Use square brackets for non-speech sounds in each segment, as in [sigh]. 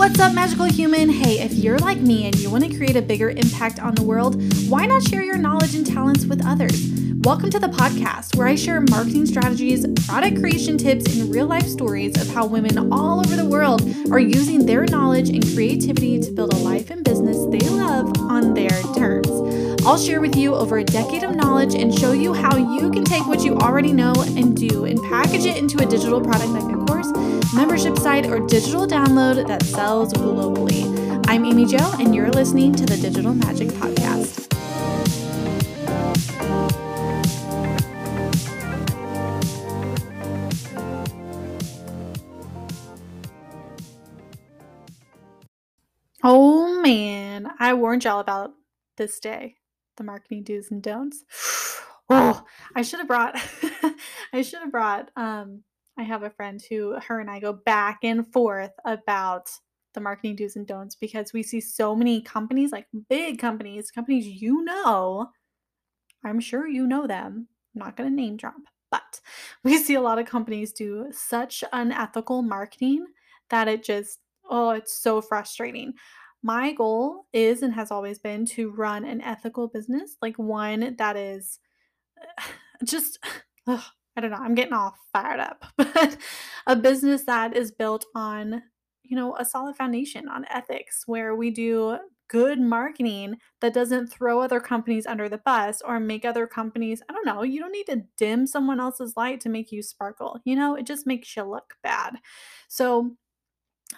What's up, magical human? Hey, if you're like me and you want to create a bigger impact on the world, why not share your knowledge and talents with others? Welcome to the podcast where I share marketing strategies, product creation tips, and real life stories of how women all over the world are using their knowledge and creativity to build a life and business they love on their terms. I'll share with you over a decade of knowledge and show you how you can take what you already know and do and package it into a digital product a course, membership site, or digital download that sells globally. I'm Amy Joe, and you're listening to the Digital Magic Podcast. Oh man, I warned y'all about this day, the marketing do's and don'ts. [sighs] Oh, I should have brought [laughs] I should have brought um I have a friend who her and I go back and forth about the marketing do's and don'ts because we see so many companies, like big companies, companies you know. I'm sure you know them. I'm not going to name drop, but [laughs] we see a lot of companies do such unethical marketing that it just oh, it's so frustrating. My goal is and has always been to run an ethical business, like one that is [sighs] just, [sighs] ugh, I don't know, I'm getting all fired up, [laughs] but a business that is built on, you know, a solid foundation on ethics where we do good marketing that doesn't throw other companies under the bus or make other companies, I don't know, you don't need to dim someone else's light to make you sparkle. You know, it just makes you look bad. So,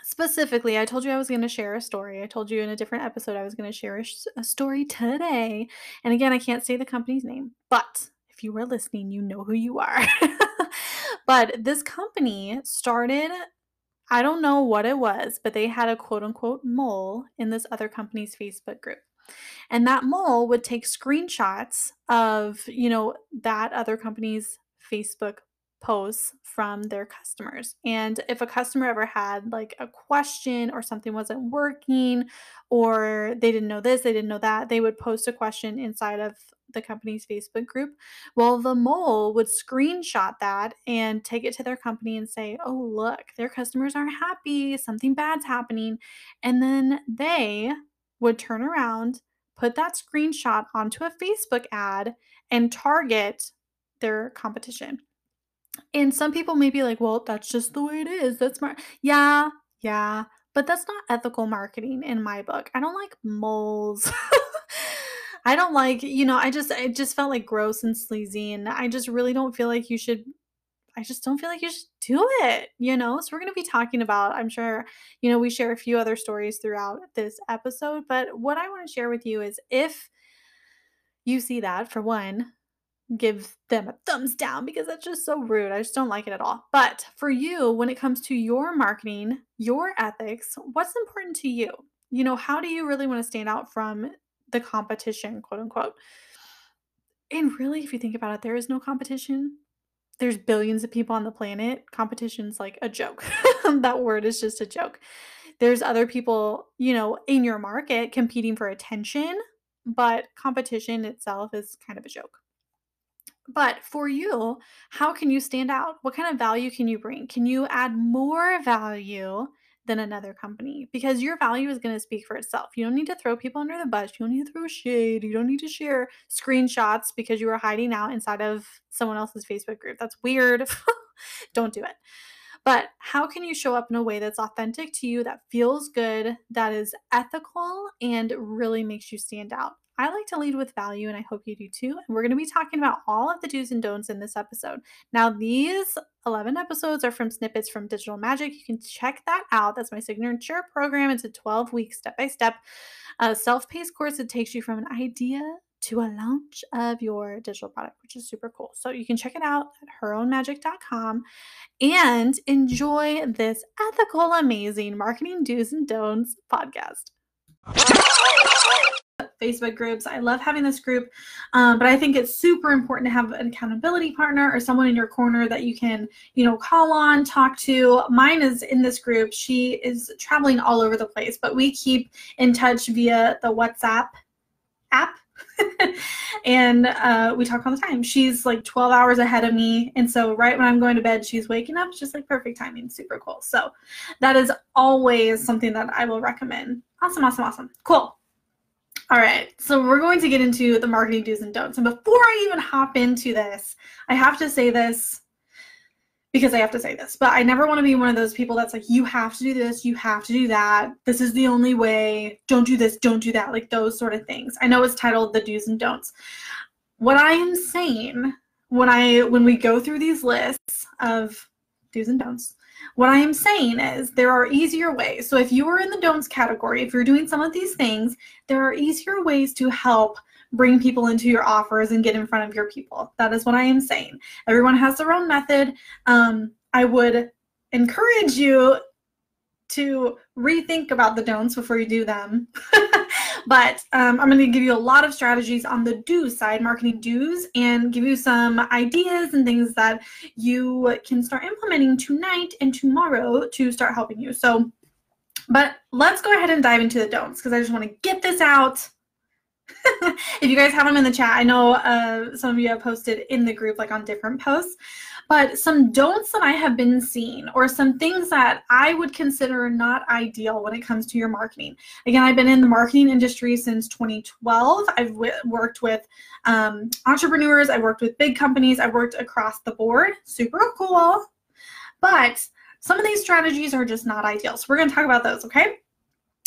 specifically, I told you I was going to share a story. I told you in a different episode I was going to share a, sh- a, story today. And again, I can't say the company's name, but you were listening, you know who you are. [laughs] but this company started, I don't know what it was, but they had a quote unquote mole in this other company's Facebook group. And that mole would take screenshots of, you know, that other company's Facebook posts from their customers. And if a customer ever had like a question or something wasn't working or they didn't know this, they didn't know that, they would post a question inside of the company's Facebook group. Well, the mole would screenshot that and take it to their company and say, oh, look, their customers aren't happy, something bad's happening. And then they would turn around, put that screenshot onto a Facebook ad, and target their competition. And some people may be like, well, that's just the way it is. That's smart. Yeah, yeah. But that's not ethical marketing in my book. I don't like moles. [laughs] I don't like, you know, I just it just felt like gross and sleazy and I just really don't feel like you should I just don't feel like you should do it, you know? So we're going to be talking about I'm sure, you know, we share a few other stories throughout this episode, but what I want to share with you is if you see that for one, give them a thumbs down because that's just so rude. I just don't like it at all. But for you, when it comes to your marketing, your ethics, what's important to you? You know, how do you really want to stand out from the competition, quote unquote? And really, if you think about it, there is no competition. There's billions of people on the planet. Competition's like a joke. [laughs] that word is just a joke. There's other people, you know, in your market competing for attention, but competition itself is kind of a joke. But for you, how can you stand out? What kind of value can you bring? Can you add more value than another company? Because your value is going to speak for itself. You don't need to throw people under the bus. You don't need to throw shade. You don't need to share screenshots because you are hiding out inside of someone else's Facebook group. That's weird. [laughs] don't do it. But how can you show up in a way that's authentic to you, that feels good, that is ethical, and really makes you stand out? I like to lead with value, and I hope you do too. And we're going to be talking about all of the do's and don'ts in this episode. Now, these 11 episodes are from snippets from Digital Magic. You can check that out. That's my signature program. It's a 12 week step by step uh, self paced course that takes you from an idea to a launch of your digital product, which is super cool. So you can check it out at herownmagic.com and enjoy this ethical, amazing marketing do's and don'ts podcast. Facebook groups. I love having this group, um, but I think it's super important to have an accountability partner or someone in your corner that you can, you know, call on, talk to. Mine is in this group. She is traveling all over the place, but we keep in touch via the WhatsApp app. [laughs] and uh, we talk all the time. She's like 12 hours ahead of me. And so, right when I'm going to bed, she's waking up. It's just like perfect timing. Super cool. So, that is always something that I will recommend. Awesome, awesome, awesome. Cool. All right, so we're going to get into the marketing do's and don'ts. And before I even hop into this, I have to say this because I have to say this, but I never want to be one of those people that's like, you have to do this, you have to do that. This is the only way. Don't do this, don't do that. Like those sort of things. I know it's titled the do's and don'ts. What I am saying when I when we go through these lists of do's and don'ts, what I am saying is there are easier ways. So if you are in the don'ts category, if you're doing some of these things, there are easier ways to help bring people into your offers and get in front of your people. That is what I am saying. Everyone has their own method. Um, I would encourage you to rethink about the don'ts before you do them. [laughs] but um, I'm going to give you a lot of strategies on the do side, marketing do's, and give you some ideas and things that you can start implementing tonight and tomorrow to start helping you. So, but let's go ahead and dive into the don'ts because I just want to get this out [laughs] if you guys have them in the chat, I know uh, some of you have posted in the group, like on different posts, but some don'ts that I have been seeing, or some things that I would consider not ideal when it comes to your marketing. Again, I've been in the marketing industry since 2012. I've w- worked with um, entrepreneurs, I worked with big companies, I worked across the board. Super cool. But some of these strategies are just not ideal. So we're going to talk about those, okay?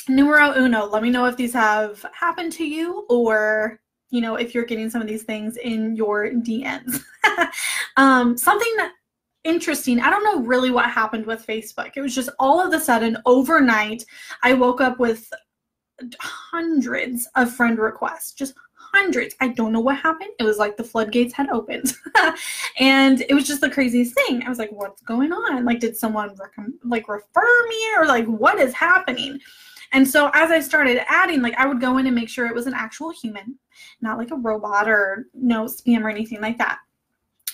numero uno let me know if these have happened to you or you know if you're getting some of these things in your dms [laughs] [laughs] um, something interesting i don't know really what happened with facebook. It was just all of a sudden overnight i woke up with hundreds of friend requests just hundreds. I don't know what happened. It was like the floodgates had opened. [laughs] And it was just the craziest thing. I was like what's going on? Like did someone rec- like refer me or like what is happening? And so as I started adding, like I would go in and make sure it was an actual human, not like a robot or no spam or anything like that.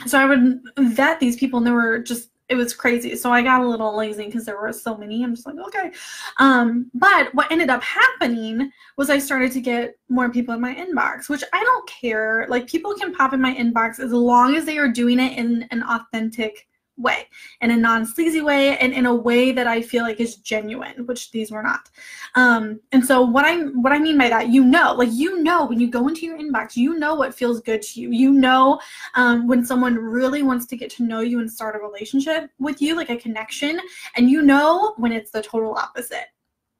So I would vet these people and there were just it was crazy. So I got a little lazy because there were so many. I'm just like, okay. Um, but what ended up happening was I started to get more people in my inbox, which I don't care. Like people can pop in my inbox as long as they are doing it in an authentic way, in a non sleazy way, and in a way that I feel like is genuine, which these were not. Um, and so what I what I mean by that, you know, like you know when you go into your inbox, you know what feels good to you. You know um, when someone really wants to get to know you and start a relationship with you, like a connection, and you know when it's the total opposite,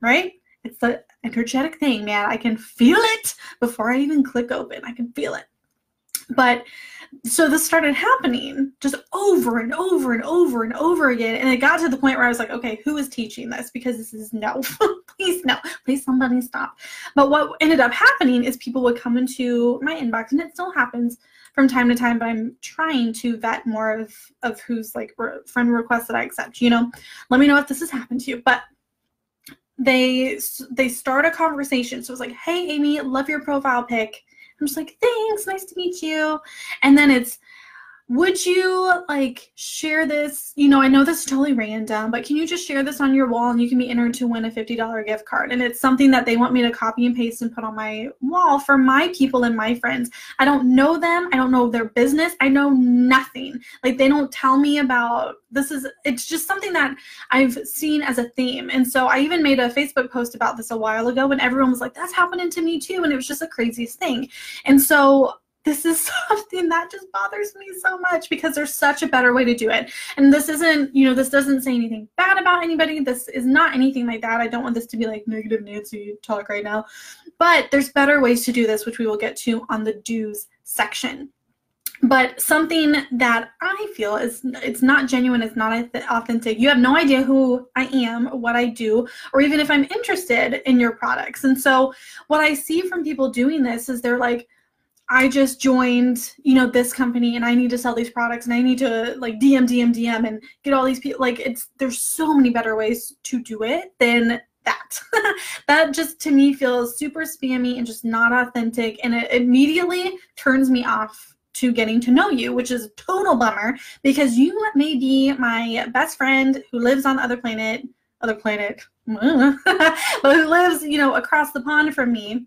right? It's the energetic thing, man. I can feel it before I even click open. I can feel it. But so this started happening just over and over and over and over again. And it got to the point where I was like, okay, who is teaching this? Because this is no, [laughs] please no, please somebody stop. But what ended up happening is people would come into my inbox, and it still happens from time to time, but I'm trying to vet more of, of who's like re- friend requests that I accept, you know, let me know if this has happened to you. But they they start a conversation. So it's like, hey Amy, love your profile pic I'm just like, thanks, nice to meet you. And then it's, would you like share this? You know, I know this is totally random, but can you just share this on your wall and you can be entered to win a $50 gift card? And it's something that they want me to copy and paste and put on my wall for my people and my friends. I don't know them. I don't know their business. I know nothing. Like they don't tell me about this is it's just something that I've seen as a theme. And so I even made a Facebook post about this a while ago and everyone was like, that's happening to me too. And it was just the craziest thing. And so this is [laughs] something that just bothers me so much because there's such a better way to do it. And this isn't, you know, this doesn't say anything bad about anybody. This is not anything like that. I don't want this to be like negative Nancy talk right now. But there's better ways to do this, which we will get to on the do's section. But something that I feel is it's not genuine, it's not authentic. You have no idea who I am, what I do, or even if I'm interested in your products. And so what I see from people doing this is they're like, I just joined, you know, this company and I need to sell these products and I need to like DM, DM, DM and get all these people. Like it's, there's so many better ways to do it than that. [laughs] that just to me feels super spammy and just not authentic. And it immediately turns me off to getting to know you, which is a total bummer because you may be my best friend who lives on the other planet, other planet, [laughs] but who lives, you know, across the pond from me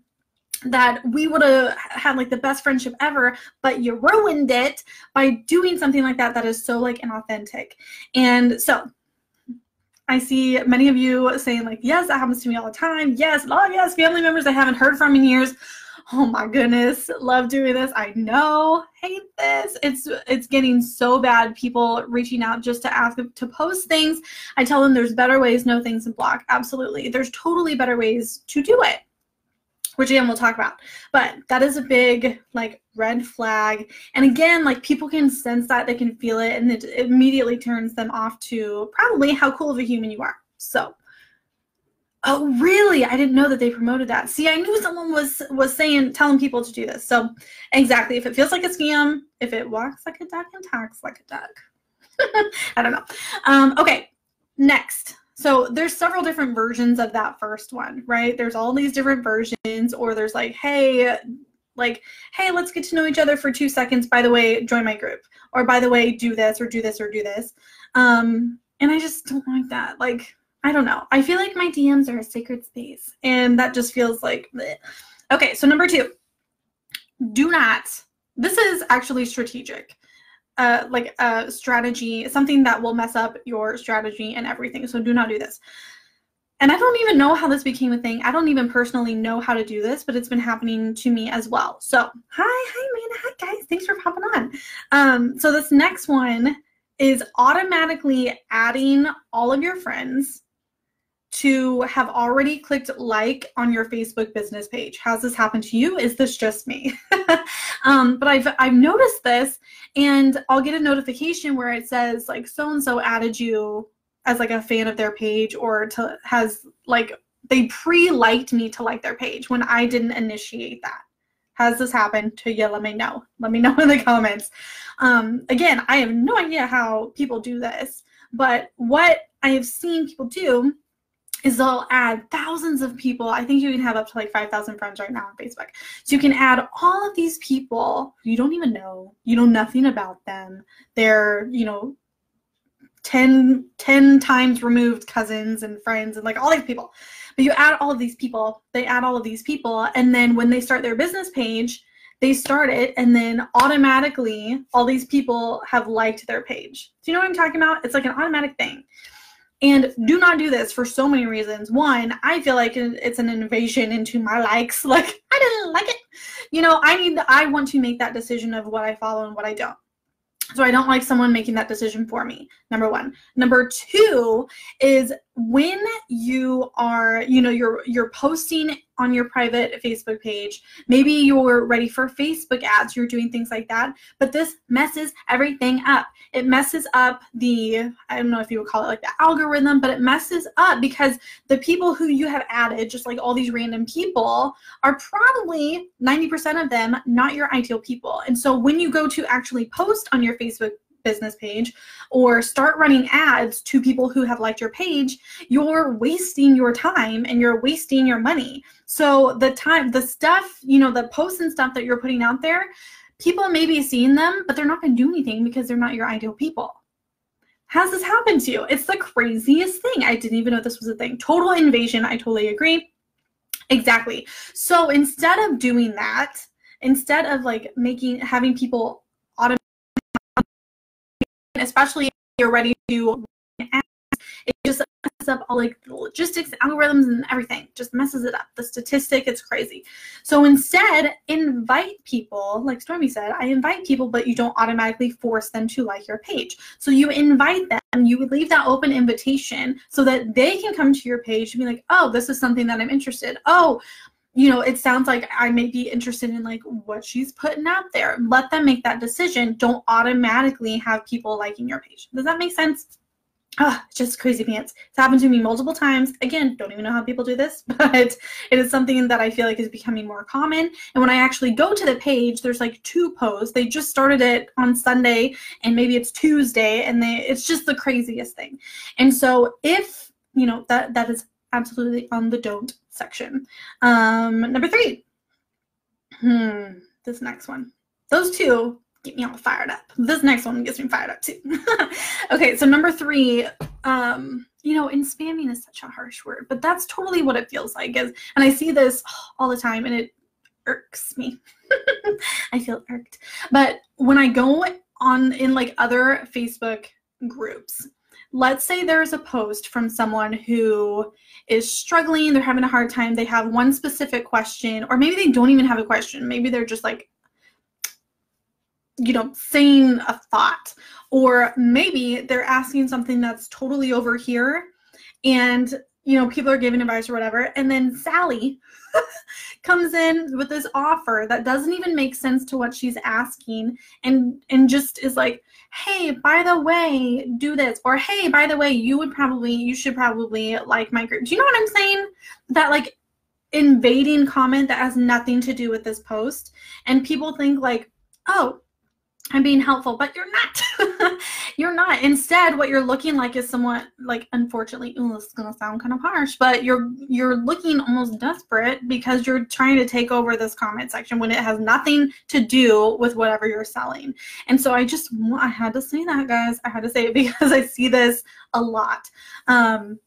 that we would have had like the best friendship ever, but you ruined it by doing something like that that is so like inauthentic. And so I see many of you saying like, yes, that happens to me all the time. Yes, oh yes, family members I haven't heard from in years. Oh my goodness, love doing this. I know, hate this. It's it's getting so bad. People reaching out just to ask to post things. I tell them there's better ways, no things and block. Absolutely. There's totally better ways to do it which again we'll talk about. But that is a big like red flag. And again, like people can sense that, they can feel it, and it immediately turns them off to probably how cool of a human you are. So Oh, really? I didn't know that they promoted that. See, I knew someone was was saying telling people to do this. So, exactly, if it feels like a scam, if it walks like a duck and talks like a duck. [laughs] I don't know. Um, okay, next. So there's several different versions of that first one, right? There's all these different versions, or there's like, hey, like, hey, let's get to know each other for two seconds. By the way, join my group. Or by the way, do this or do this or do this. Um, and I just don't like that. Like, I don't know. I feel like my DMs are a sacred space. And that just feels like bleh. okay, so number two, do not, this is actually strategic uh, like a strategy, something that will mess up your strategy and everything. So do not do this. And I don't even know how this became a thing. I don't even personally know how to do this, but it's been happening to me as well. So hi, hi, man, hi guys, thanks for popping on. Um, so this next one is automatically adding all of your friends to have already clicked like on your Facebook business page. Has this happened to you? Is this just me? [laughs] um, but I've I've noticed this, and I'll get a notification where it says like so and so added you as like a fan of their page or to has like they pre-liked me to like their page when I didn't initiate that. Has this happened to you? Let me know. Let me [laughs] know in the comments. Um, again, I have no idea how people do this, but what I have seen people do is they'll add thousands of people. I think you can have up to like 5,000 friends right now on Facebook. So you can add all of these people you don't even know. You know nothing about them. They're, you know, 10, 10 times removed cousins and friends and like all these people. But you add all of these people, they add all of these people. And then when they start their business page, they start it and then automatically all these people have liked their page. Do you know what I'm talking about? It's like an automatic thing. And do not do this for so many reasons. One, I feel like it's an invasion into my likes. [laughs] Like, I didn't like it. You know, I need, I want to make that decision of what I follow and what I don't. So I don't like someone making that decision for me. Number one. Number two is when you are, you know, you're you're posting on your private Facebook page. Maybe you're ready for Facebook ads, you're doing things like that, but this messes everything up. It messes up the, I don't know if you would call it like the algorithm, but it messes up because the people who you have added, just like all these random people, are probably 90% of them not your ideal people. And so when you go to actually post on your Facebook business page or start running ads to people who have liked your page, you're wasting your time and you're wasting your money. So the time, the stuff, you know, the posts and stuff that you're putting out there, people may be seeing them, but they're not going to do anything because they're not your ideal people. Has this happened to you? It's the craziest thing. I didn't even know this was a thing. Total invasion. I totally agree. Exactly. So instead of doing that, instead of like making having people especially if you're ready to it just messes up all like the logistics, algorithms, and everything. Just messes it up. The statistic, it's crazy. So instead, invite people, like Stormy said, I invite people, but you don't automatically force them to like your page. So you invite them, you leave that open invitation so that they can come to your page and be like, oh, this is something that I'm interested. Oh, you know, it sounds like I may be interested in like what she's putting out there. Let them make that decision. Don't automatically have people liking your page. Does that make sense? Oh, just crazy pants. It's happened to me multiple times. Again, don't even know how people do this, [laughs] but it is something that I feel like is becoming more common. And when I actually go to the page, there's like two posts. They just started it on Sunday and maybe it's Tuesday and they it's just the craziest thing. And so if, you know, that that is absolutely on the don't section. Um, number three. Hmm, this next one. Those two get me all fired up. This next one gets me fired up too. [laughs] okay, so number three, um, you know, and spamming is such a harsh word, but that's totally what it feels like. Is and I see this all the time, and it irks me. [laughs] I feel irked. But when I go on in like other Facebook groups, let's say there's a post from someone who is struggling, they're having a hard time, they have one specific question, or maybe they don't even have a question. Maybe they're just like, you know, saying a thought, or maybe they're asking something that's totally over here and you know, people are giving advice or whatever. And then Sally [laughs] comes in with this offer that doesn't even make sense to what she's asking and and just is like, "Hey, by the way, do this." Or, "Hey, by the way, you would probably you should probably like my group." Do you know what I'm saying? That like invading comment that has nothing to do with this post and people think like, "Oh, I'm being helpful, but you're not. [laughs] you're not. Instead, what you're looking like is somewhat like unfortunately, ooh, this is gonna sound kind of harsh, but you're you're looking almost desperate because you're trying to take over this comment section when it has nothing to do with whatever you're selling. And so I just I had to say that, guys. I had to say it [laughs] because I see this a lot. Um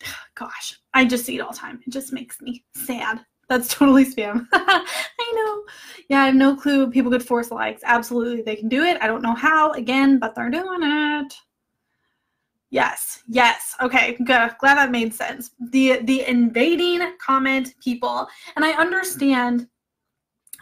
[sighs] gosh, I just see it all the time. It just makes me sad. That's [laughs] totally spam. [laughs] I know. Yeah, I have no clue. People could force likes. Absolutely, they can do it. I don't know how, again, but they're doing it. Yes, yes. Okay, good. Glad that made sense. The the invading comment people, and I understand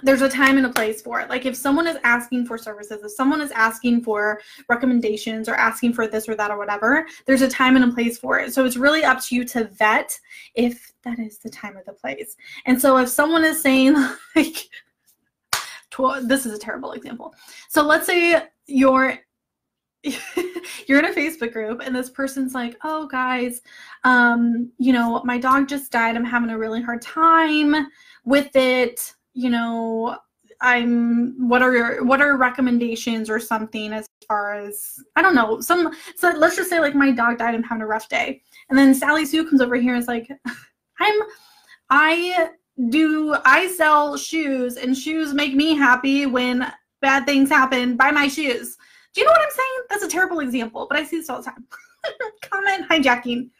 there's a time and a place for it. Like if someone is asking for services, if someone is asking for recommendations or asking for this or that or whatever, there's a time and a place for it. So it's really up to you to vet if that is the time or the place. And so if someone is saying [laughs] like this is a terrible example. So let's say you're [laughs] you're in a Facebook group and this person's like, "Oh guys, um, you know, my dog just died. I'm having a really hard time with it." You know, I'm what are your what are recommendations or something as far as I don't know some so let's just say like my dog died I'm having a rough day. And then Sally Sue comes over here and is like [laughs] I'm I do I sell shoes and shoes make me happy when bad things happen. Buy my shoes. Do you know what I'm saying? That's a terrible example but I see this all the time. [laughs] Comment hijacking.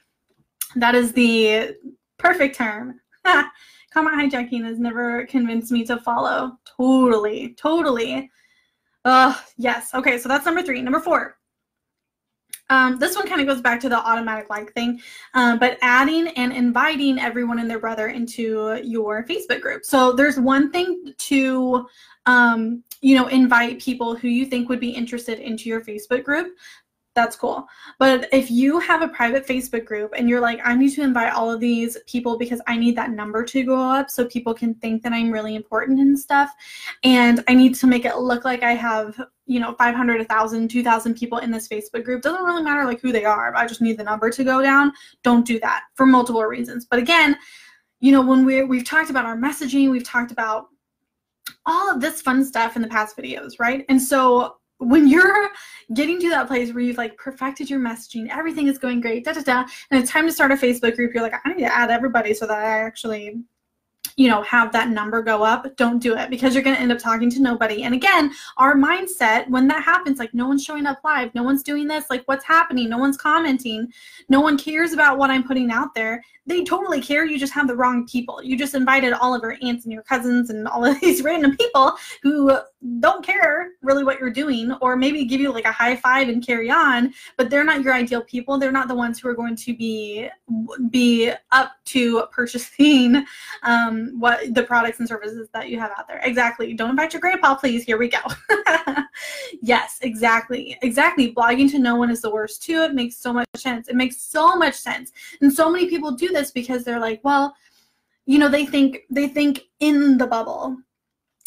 That is the perfect term [laughs] comment hijacking has never convinced me to follow. Totally, totally. Uh, yes. Okay, so that's number three. Number four. Um, this one kind of goes back to the automatic like thing, um, but adding and inviting everyone and their brother into your Facebook group. So there's one thing to, um, you know, invite people who you think would be interested into your Facebook group that's cool. But if you have a private Facebook group and you're like, I need to invite all of these people because I need that number to go up so people can think that I'm really important and stuff, and I need to make it look like I have, you know, 500, 1,000, 2,000 people in this Facebook group, doesn't really matter like who they are. I just need the number to go down. Don't do that for multiple reasons. But again, you know, when we we've talked about our messaging, we've talked about all of this fun stuff in the past videos, right? And so when you're getting to that place where you've like perfected your messaging, everything is going great, da da da, and it's time to start a Facebook group, you're like, I need to add everybody so that I actually you know, have that number go up, don't do it because you're going to end up talking to nobody. And again, our mindset when that happens, like no one's showing up live, no one's doing this, like what's happening, no one's commenting, no one cares about what I'm putting out there. They totally care. You just have the wrong people. You just invited all of your aunts and your cousins and all [laughs] of these random people who don't care really what you're doing, or maybe give you like a high five and carry on, but they're not your ideal people. They're not the ones who are going to be be up to purchasing [laughs] um, what the products and services that you have out there. Exactly. Don't invite your grandpa, please. Here we go. [laughs] yes, exactly. Exactly. Blogging to no one is the worst too. It makes so much sense. It makes so much sense. And so many people do this because they're like, well, you know, they think they think in the bubble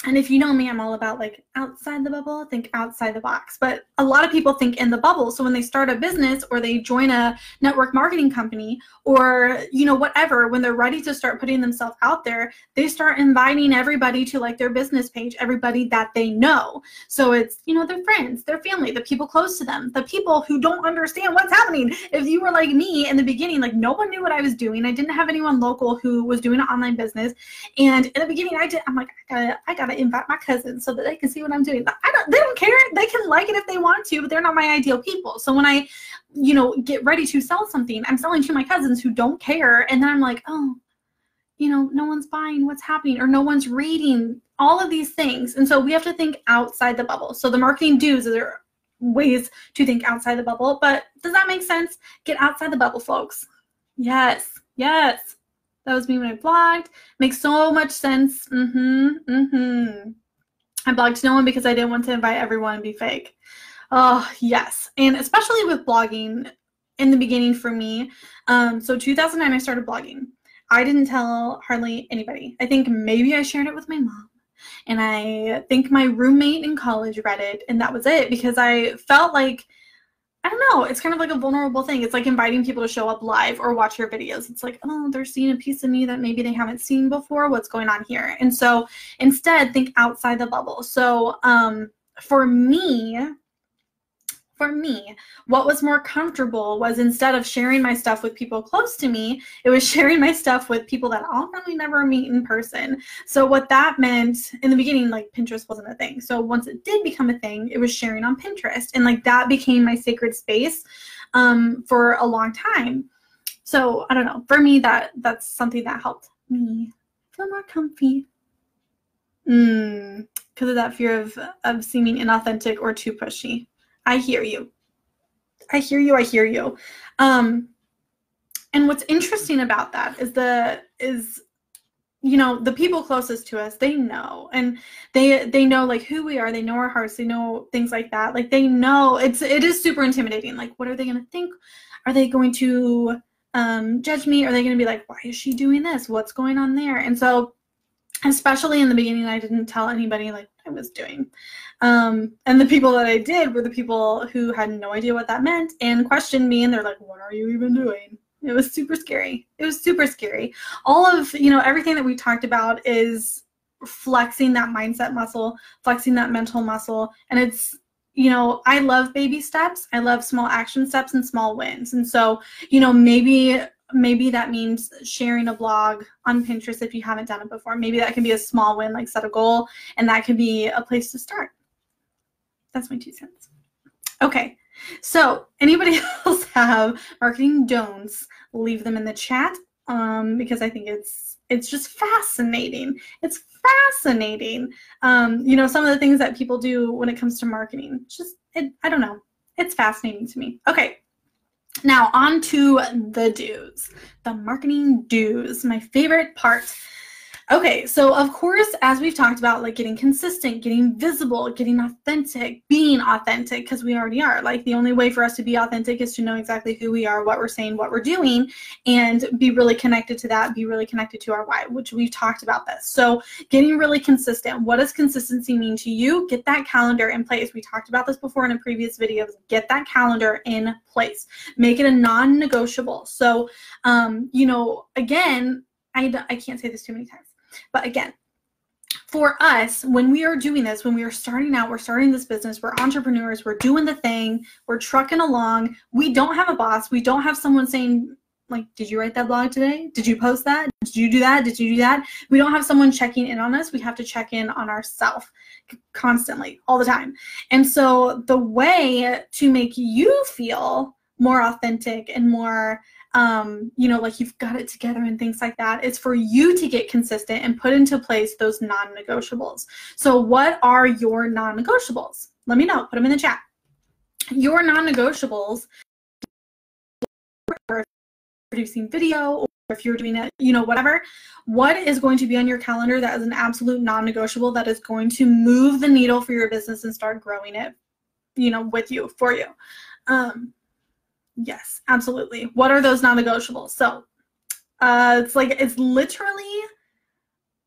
and if you know me, I'm all about like outside the bubble, think outside the box. But a lot of people think in the bubble. So when they start a business or they join a network marketing company or, you know, whatever, when they're ready to start putting themselves out there, they start inviting everybody to like their business page, everybody that they know. So it's, you know, their friends, their family, the people close to them, the people who don't understand what's happening. If you were like me in the beginning, like no one knew what I was doing. I didn't have anyone local who was doing an online business. And in the beginning, I did, I'm like, I gotta, I gotta to invite my cousins so that they can see what I'm doing. I don't, they don't care. They can like it if they want to, but they're not my ideal people. So when I, you know, get ready to sell something, I'm selling to my cousins who don't care. And then I'm like, oh, you know, no one's buying what's happening or no one's reading all of these things. And so we have to think outside the bubble. So the marketing do's are ways to think outside the bubble. But does that make sense? Get outside the bubble, folks. Yes, yes. That was me when I blogged. Makes so much sense. Mm-hmm. Mm-hmm. I blogged no one because I didn't want to invite everyone and be fake. Oh, yes. And especially with blogging in the beginning for me. Um, so 2009, I started blogging. I didn't tell hardly anybody. I think maybe I shared it with my mom. And I think my roommate in college read it, and that was it because I felt like, I don't know, it's kind of like a vulnerable thing. It's like inviting people to show up live or watch your videos. It's like, oh, they're seeing a piece of me that maybe they haven't seen before. What's going on here? And so instead, think outside the bubble. So um, for me, for me, what was more comfortable was instead of sharing my stuff with people close to me, it was [laughs] sharing my stuff with people that I'll probably never meet in person. So what that meant in the beginning, like Pinterest wasn't a thing. So once it did become a thing, it was sharing on Pinterest. And like that became my sacred space um, for a long time. So I don't know. For me, that that's something that helped me feel more comfy. Because of that fear of of seeming inauthentic or too pushy. I hear you. I hear you. I hear you. Um, and what's interesting about that is the is you know the people closest to us they know. And they they know like who we are. They know our hearts. They know things like that. Like they know. It's it is super intimidating. Like what are they going to think? Are they going to um judge me? Are they going to be like why is she doing this? What's going on there? And so especially in the beginning i didn't tell anybody like i was doing um, and the people that I did were the people who had no idea what that meant and questioned me, and they're like, "What are you even doing?" It was super scary. It was super scary. All of you know everything that we talked about is flexing that mindset muscle, flexing that mental muscle, and it's you know, I love baby steps. I love small action steps and small wins. And so, you know, maybe maybe that means sharing a blog on Pinterest if you haven't done it before. Maybe that can be a small win, like set a goal, and that can be a place to start. That's my two cents. Okay, so anybody [laughs] else have marketing don'ts? Leave them in the chat um, because I think it's it's just fascinating. It's fascinating. Um, you know, some of the things that people do when it comes to marketing. Just it, I don't know. It's fascinating to me. Okay. Now on to the do's. The marketing do's. My favorite part Okay, so of course, as we've talked about, like getting consistent, getting visible, getting authentic, being authentic, because we already are. Like the only way for us to be authentic is to know exactly who we are, what we're saying, what we're doing, and be really connected to that, be really connected to our why, which we've talked about this. So getting really consistent. What does consistency mean to you? Get that calendar in place. We talked about this before in a previous videos. Get that calendar in place. Make it a non-negotiable. So, um, you know, again, I, I can't say this too many times but again, for us, when we are doing this, when we are starting out, we're starting this business, we're entrepreneurs, we're doing the thing, we're trucking along. We don't have a boss. We don't have someone saying, like, did you write that blog today? Did you post that? Did you do that? Did you do that? We don't have someone checking in on us. We have to check in on ourselves constantly, all the time. And so the way to make you feel more authentic and more um, you know, like you've got it together and things like that. It's for you to get consistent and put into place those non negotiables. So, what are your non negotiables? Let me know. Put them in the chat. Your non negotiables producing video or if you're doing it, you know, whatever, what is going to be on your calendar that is an absolute non negotiable that is going to move the needle for your business and start growing it, you know, with you, for you? Um, Yes, absolutely. What are those non-negotiables? So uh, it's like it's literally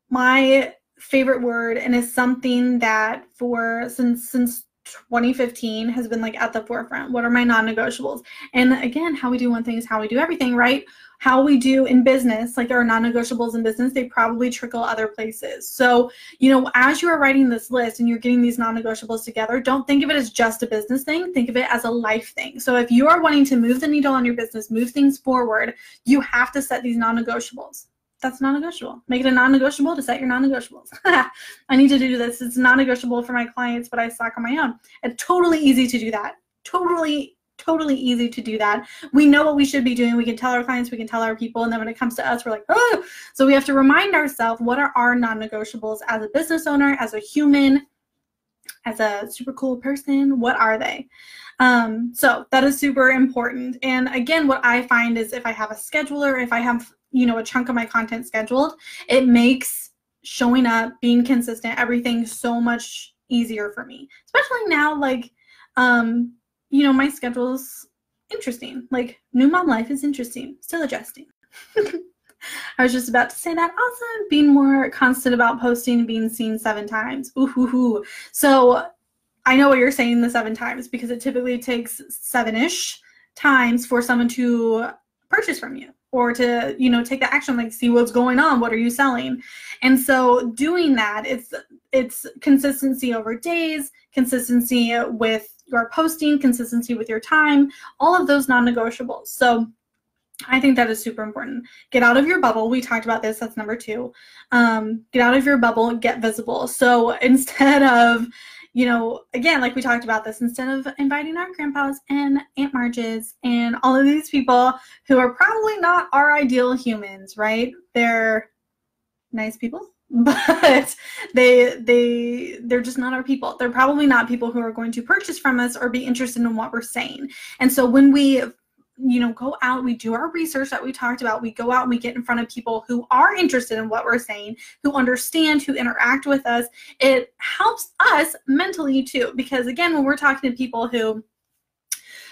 my favorite word and is something that for since since 2015 has been like at the forefront. What are my non-negotiables? And again, how we do one thing is how we do everything, right? How we do in business, like our non-negotiables in business, they probably trickle other places. So, you know, as you are writing this list and you're getting these non-negotiables together, don't think of it as just a business thing. Think of it as a life thing. So if you are wanting to move the needle on your business, move things forward, you have to set these non-negotiables that's non-negotiable. Make it a non-negotiable to set your non-negotiables. [laughs] I need to do this. It's non-negotiable for my clients, but I suck on my own. It's totally easy to do that. Totally totally easy to do that. We know what we should be doing. We can tell our clients, we can tell our people, and then when it comes to us, we're like, oh. So we have to remind ourselves what are our non-negotiables as a business owner, as a human, as a super cool person. What are they? Um, so that is super important. And again, what I find is if I have a scheduler, if I have you know a chunk of my content scheduled, it makes showing up, being consistent, everything so much easier for me. Especially now, like um, you know, my schedule's interesting. Like new mom life is interesting. Still adjusting. [laughs] I was just about to say that. Awesome. Being more constant about posting, being seen seven times. Ooh, hoo, hoo. So I know what you're saying the seven times because it typically takes seven ish times for someone to purchase from you or to you know take the action like see what's going on what are you selling and so doing that it's it's consistency over days consistency with your posting consistency with your time all of those non-negotiables so I think that is super important. Get out of your bubble. We talked about this. That's number two. Um, get out of your bubble. Get visible. So [laughs] instead of, you know, again, like we talked about this, instead of inviting our grandpas and Aunt Marges and all of these people who are probably not our ideal humans, right? They're nice people, [laughs] but they they they're just not our people. They're probably not people who are going to purchase from us or be interested in what we're saying. And so when we you know, go out, we do our research that we talked about. We go out and we get in front of people who are interested in what we're saying, who understand, who interact with us. It helps us mentally too, because again, when we're talking to people who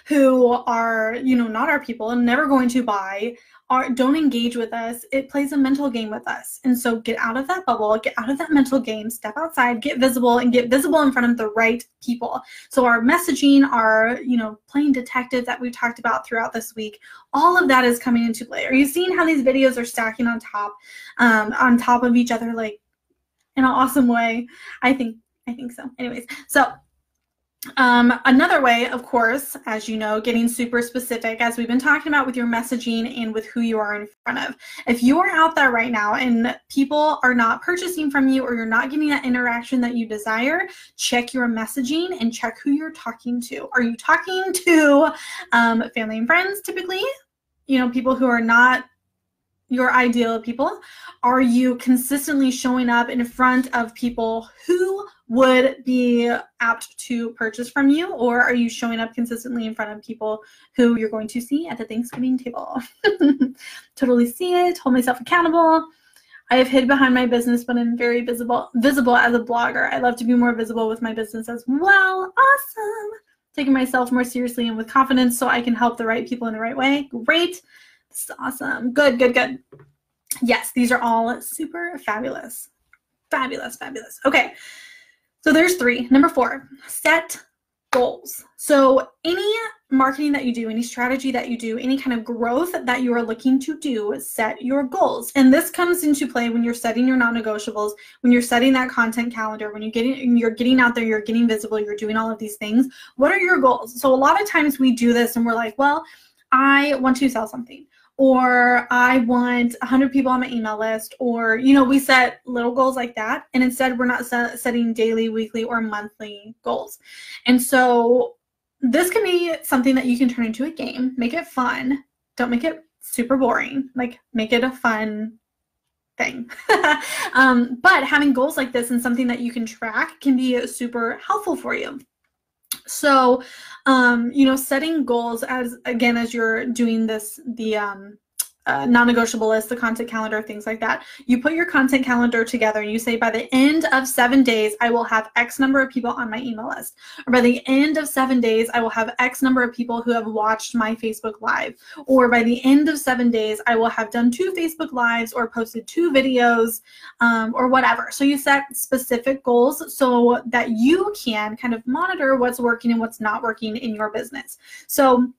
who are, you know, not our people and never going to buy, are don't engage with us, it plays a mental game with us. And so get out of that bubble, get out of that mental game, step outside, get visible and get visible in front of the right people. So our messaging, our, you know, playing detective that we've talked about throughout this week, all of that is coming into play. Are you seeing how these videos are stacking on top, um, on top of each other, like in an awesome way? I think I think so. Anyways, so um, another way, of course, as you know, getting super specific, as we've been talking about with your messaging and with who you are in front of. If you are out there right now and people are not purchasing from you or you're not getting that interaction that you desire, check your messaging and check who you're talking to. Are you talking to um, family and friends typically? You know, people who are not your ideal people? Are you consistently showing up in front of people who would be apt to purchase from you, or are you showing up consistently in front of people who you're going to see at the Thanksgiving table? [laughs] totally see it, hold myself accountable. I have hid behind my business, but I'm very visible visible as a blogger. I love to be more visible with my business as well. Awesome. Taking myself more seriously and with confidence so I can help the right people in the right way. Great. This is awesome. Good, good, good. Yes, these are all super fabulous. Fabulous, fabulous. Okay. So there's three. Number four, set goals. So any marketing that you do, any strategy that you do, any kind of growth that you are looking to do, set your goals. And this comes into play when you're setting your non-negotiables, when you're setting that content calendar, when you're getting you're getting out there, you're getting visible, you're doing all of these things. What are your goals? So a lot of times we do this and we're like, well, I want to sell something or I want 100 people on my email list, or, you know, we set little goals like that. And instead, we're not set, setting daily, weekly, or monthly goals. And so, this can be something that you can turn into a game, make it fun. Don't make it super boring, like, make it a fun thing. [laughs] um, but having goals like this and something that you can track can be super helpful for you. So, um, you know, setting goals as again as you're doing this, the um, uh, non-negotiable list, the content calendar, things like that. You put your content calendar together and you say, by the end of seven days, I will have X number of people on my email list. Or by the end of seven days, I will have X number of people who have watched my Facebook Live. Or by the end of seven days, I will have done two Facebook Lives or posted two videos um, or whatever. So you set specific goals so that you can kind of monitor what's working and what's not working in your business. So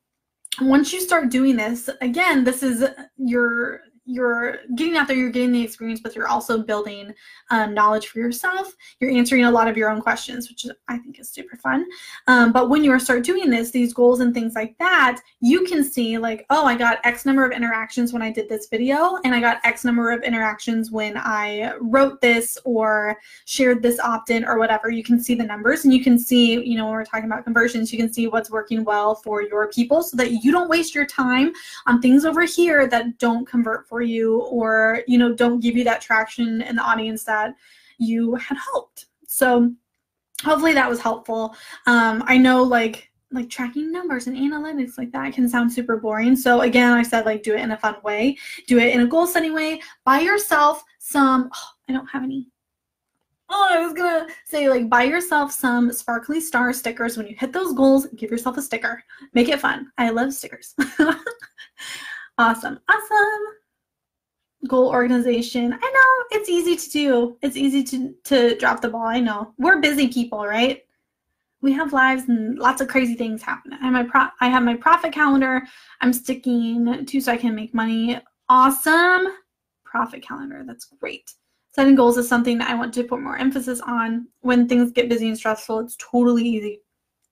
once you start doing this, again, this is your you're getting out there, you're getting the experience, but you're also building um, knowledge for yourself. You're answering a lot of your own questions, which I think is super fun. Um, but when you start doing this, these goals and things like that, you can see like, oh, I got X number of interactions when I did this video, and I got X number of interactions when I wrote this or shared this opt-in or whatever. You can see the numbers and you can see, you know, when we're talking about conversions, you can see what's working well for your people so that you don't waste your time on things over here that don't convert for you or you know don't give you that traction in the audience that you had hoped so hopefully that was helpful um, i know like like tracking numbers and analytics like that can sound super boring so again i said like do it in a fun way do it in a goal setting way buy yourself some oh, i don't have any Oh, I was gonna say like buy yourself some sparkly star stickers when you hit those goals. Give yourself a sticker. Make it fun. I love stickers. [laughs] awesome, awesome goal organization. I know it's easy to do. It's easy to to drop the ball. I know. We're busy people, right? We have lives and lots of crazy things happen. I have my pro- I have my profit calendar. I'm sticking to so I can make money. Awesome profit calendar. That's great. Setting goals is something that I want to put more emphasis on. When things get busy and stressful, it's totally easy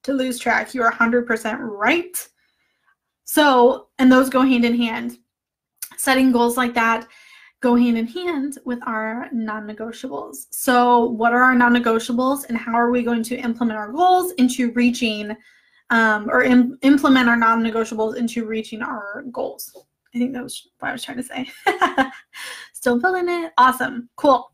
to lose track. You're 100% right. So, and those go hand in hand setting goals like that go hand in hand with our non negotiables. So, what are our non negotiables, and how are we going to implement our goals into reaching um, or Im- implement our non negotiables into reaching our goals? I think that was what I was trying to say. [laughs] Still feeling it. Awesome. Cool.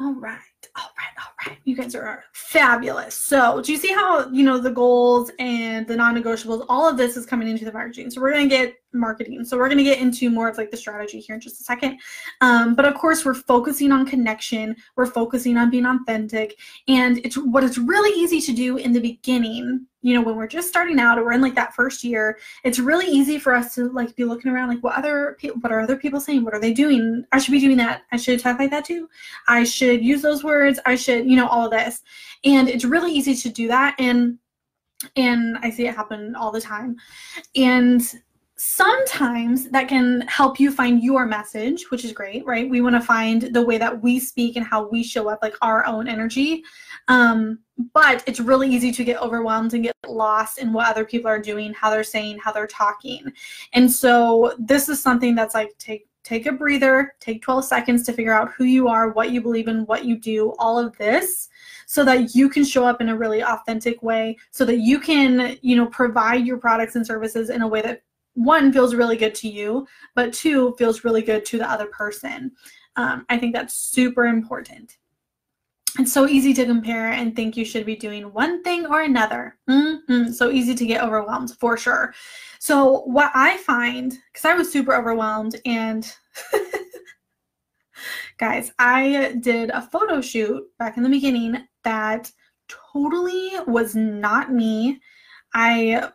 All right. All right. All right. You guys are fabulous. So, do you see how, you know, the goals and the non negotiables, all of this is coming into the marketing. So, we're going to get marketing. So, we're going to get into more of like the strategy here in just a second. Um, but of course, we're focusing on connection, we're focusing on being authentic. And it's what it's really easy to do in the beginning you know when we're just starting out or we're in like that first year it's really easy for us to like be looking around like what other people what are other people saying what are they doing i should be doing that i should talk like that too i should use those words i should you know all of this. And it's really easy to do that and and i see it happen all the time. And sometimes that can help you find your message which is great right? We want to find the way that we speak and how we show up like our own energy. Um, but it's really easy to get overwhelmed and get lost in what other people are doing how they're saying how they're talking. And so this is something that's like take take a breather. Take 12 seconds to figure out who you are what you believe in what you do all of this so that you can show up in a really authentic way so that you can you know provide your products and services in a way that one feels really good to you but two feels really good to the other person. Um, i think that's super important it's so easy to compare and think you should be doing one thing or another. Mm-hmm. So easy to get overwhelmed for sure. So, what I find, because I was super overwhelmed, and [laughs] guys, I did a photo shoot back in the beginning that totally was not me. I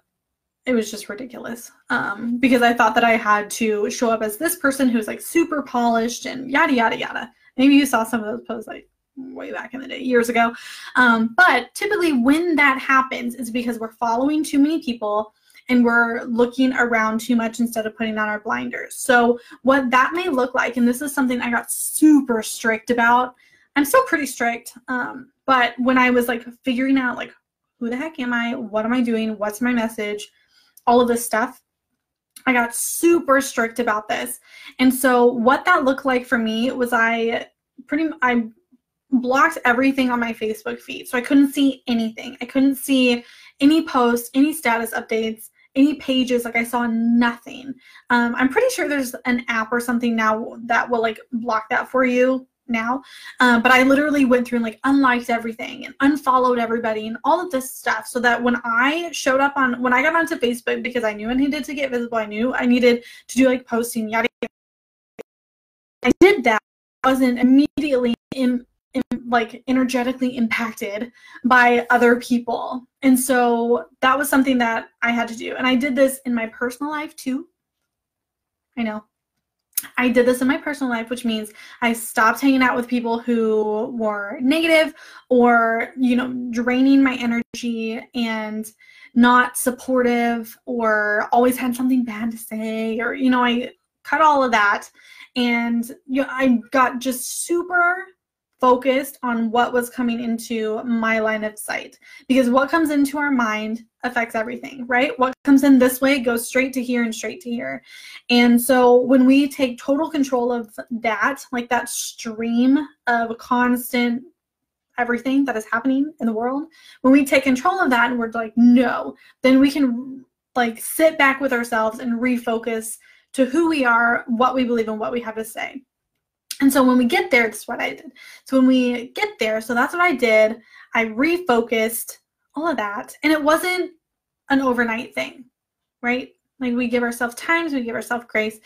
it was just ridiculous um, because I thought that I had to show up as this person who's like super polished and yada yada yada. Maybe you saw some of those posts like way back in the day, years ago. Um, but typically, when that happens, is because we're following too many people and we're looking around too much instead of putting on our blinders. So, what that may look like, and this is something I got super strict about. I'm still pretty strict, um, but when I was like figuring out like who the heck am I, what am I doing, what's my message, all of this stuff, I got super strict about this. And so what that looked like for me was I pretty I blocked everything on my Facebook feed. So I couldn't see anything. I couldn't see any posts, any status updates, any pages. Like I saw nothing. Um, I'm pretty sure there's an app or something now that will like block that for you now. Um, but I literally went through and like unliked everything and unfollowed everybody and all of this stuff so that when I showed up on, when I got onto Facebook because I knew I needed to get visible, I knew I needed to do like posting, yada, yada. I did that. I wasn't immediately in like energetically impacted by other people. And so that was something that I had to do. And I did this in my personal life too. I know. I did this in my personal life, which means I stopped hanging out with people who were negative or, you know, draining my energy and not supportive or always had something bad to say or, you know, I cut all of that. And you know, I got just super focused on what was coming into my line of sight because what comes into our mind affects everything, right? What comes in this way goes straight to here and straight to here. And so when we take total control of that, like that stream of constant everything that is happening in the world, when we take control of that and we're like, no, then we can like sit back with ourselves and refocus to who we are, what we believe, and what we have to say. And so when we get there, that's what I did. So when we get there, so that's what I did. I refocused all of that. And it wasn't an overnight thing, right? Like we give ourselves times, we give ourselves grace.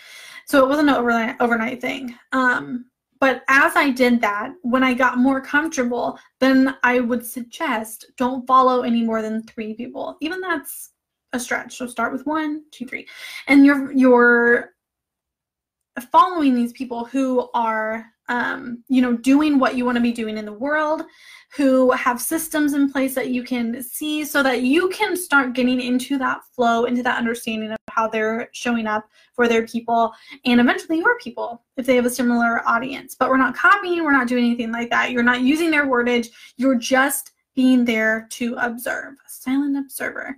So it wasn't an overnight overnight thing. Um, but as I did that, when I got more comfortable, then I would suggest don't follow any more than three people. Even that's a stretch. So start with one, two, three. And you're you're following these people who are um, you know doing what you want to be doing in the world who have systems in place that you can see so that you can start getting into that flow into that understanding of how they're showing up for their people and eventually your people if they have a similar audience. But we're not copying we're not doing anything like that. You're not using their wordage. You're just being there to observe. Silent observer.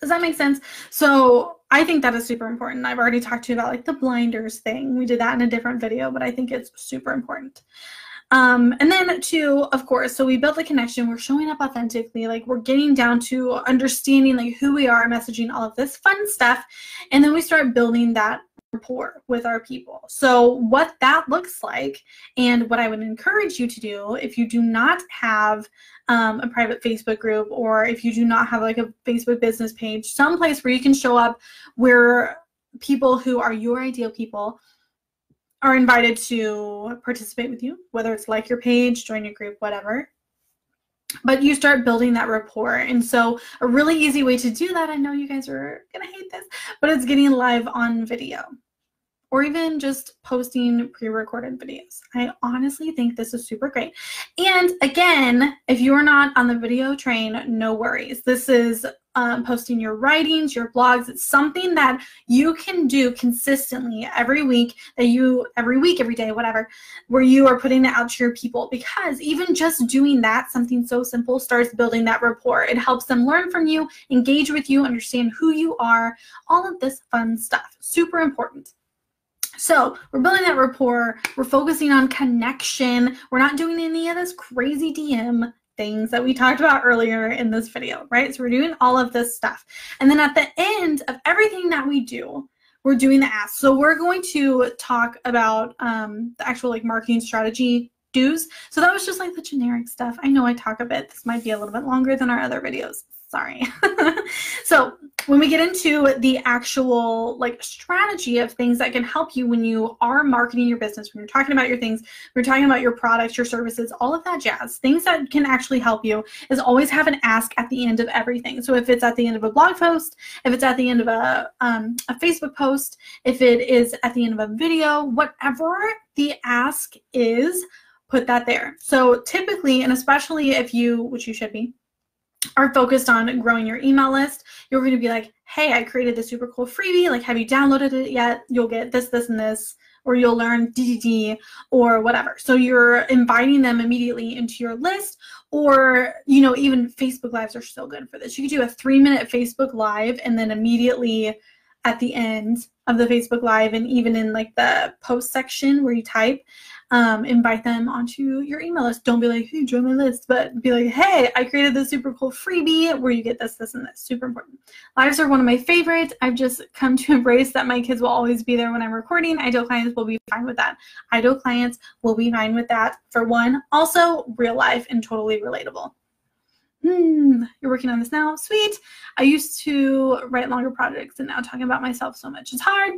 Does that make sense? So I think that is super important. I've already talked to you about like the blinders thing. We did that in a different video, but I think it's super important. Um, and then two, of course, so we built the connection. We're showing up authentically, like we're getting down to understanding like who we are, messaging all of this fun stuff, and then we start building that rapport with our people. So, what that looks like, and what I would encourage you to do if you do not have um, a private Facebook group or if you do not have like a Facebook business page, someplace where you can show up where people who are your ideal people are invited to participate with you, whether it's like your page, join your group, whatever. But you start building that rapport. And so, a really easy way to do that, I know you guys are going to hate this, but it's getting live on video or even just posting pre-recorded videos. I honestly think this is super great. And again, if you're not on the video train, no worries. This is um, posting your writings, your blogs. It's something that you can do consistently every week that you, every week, every day, whatever, where you are putting it out to your people because even just doing that, something so simple starts building that rapport. It helps them learn from you, engage with you, understand who you are, all of this fun stuff. Super important. So we're building that rapport. We're focusing on connection. We're not doing any of this crazy DM things that we talked about earlier in this video, right? So we're doing all of this stuff. And then at the end of everything that we do, we're doing the ask. So we're going to talk about um, the actual like marketing strategy dues. So that was just like the generic stuff. I know I talk a bit. This might be a little bit longer than our other videos. Sorry. [laughs] so when we get into the actual like strategy of things that can help you when you are marketing your business, when you're talking about your things, when you're talking about your products, your services, all of that jazz, things that can actually help you is always have an ask at the end of everything. So if it's at the end of a blog post, if it's at the end of a, um, a Facebook post, if it is at the end of a video, whatever the ask is, put that there. So typically, and especially if you, which you should be, are focused on growing your email list, you're going to be like, hey, I created this super cool freebie. Like, have you downloaded it yet? You'll get this, this, and this, or you'll learn DDD or whatever. So you're inviting them immediately into your list, or, you know, even Facebook Lives are so good for this. You could do a three minute Facebook Live and then immediately at the end of the Facebook Live and even in like the post section where you type, um, invite them onto your email list. Don't be like, hey, join my list, but be like, hey, I created this super cool freebie where you get this, this, and this. Super important. Lives are one of my favorites. I've just come to [laughs] embrace that my kids will always be there when I'm recording. Ideal clients will be fine with that. Ideal clients will be fine with that for one. Also, real life and totally relatable. Hmm, you're working on this now? Sweet. I used to write longer projects and now talking about myself so much is hard.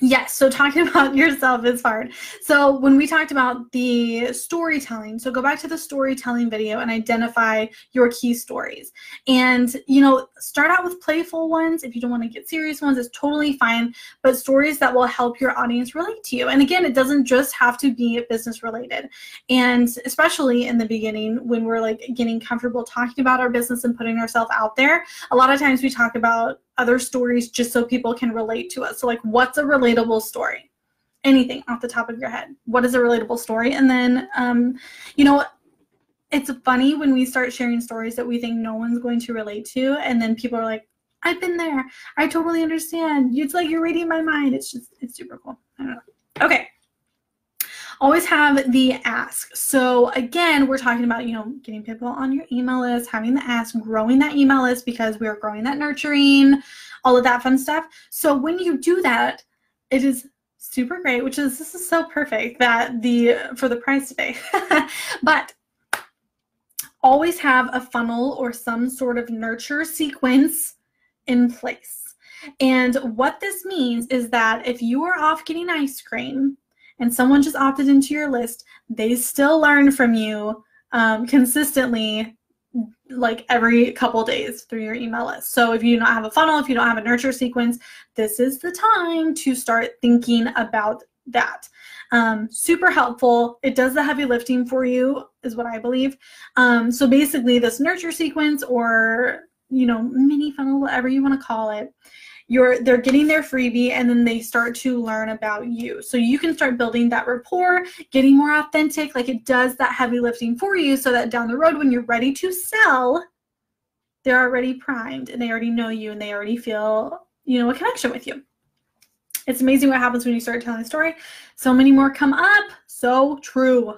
Yes, so talking [laughs] about yourself is hard. So when we talked about the storytelling, so go back to the storytelling video and identify your key stories. And you know, start out with playful ones. If you don't want to get serious ones, it's totally fine, but stories that will help your audience relate to you. And again, it doesn't just have to be business related. And especially in the beginning when we're like getting comfortable talking about our business and putting ourselves out there, a lot of times we talk about other stories just so people can relate to us. So, like, what's a relatable story? Anything off the top of your head. What is a relatable story? And then, um, you know, it's funny when we start sharing stories that we think no one's going to relate to, and then people are like, I've been there. I totally understand. It's like you're reading my mind. It's just, it's super cool. I don't know. Okay always have the ask. So again, we're talking about, you know, getting people on your email list, having the ask, growing that email list because we're growing that nurturing, all of that fun stuff. So when you do that, it is super great, which is this is so perfect that the for the price today. [laughs] but always have a funnel or some sort of nurture sequence in place. And what this means is that if you are off getting ice cream and someone just opted into your list, they still learn from you um, consistently like every couple days through your email list. So if you don't have a funnel, if you don't have a nurture sequence, this is the time to start thinking about that. Um, super helpful. It does the heavy lifting for you, is what I believe. Um, so basically, this nurture sequence or you know mini funnel, whatever you want to call it, you're they're getting their freebie and then they start to learn about you. So you can start building that rapport getting more authentic like it does that heavy lifting for you so that down the road when you're ready to sell they're already primed and they already know you and they already feel you know a connection with you. It's amazing what happens when you start telling a story. So many more come up. So true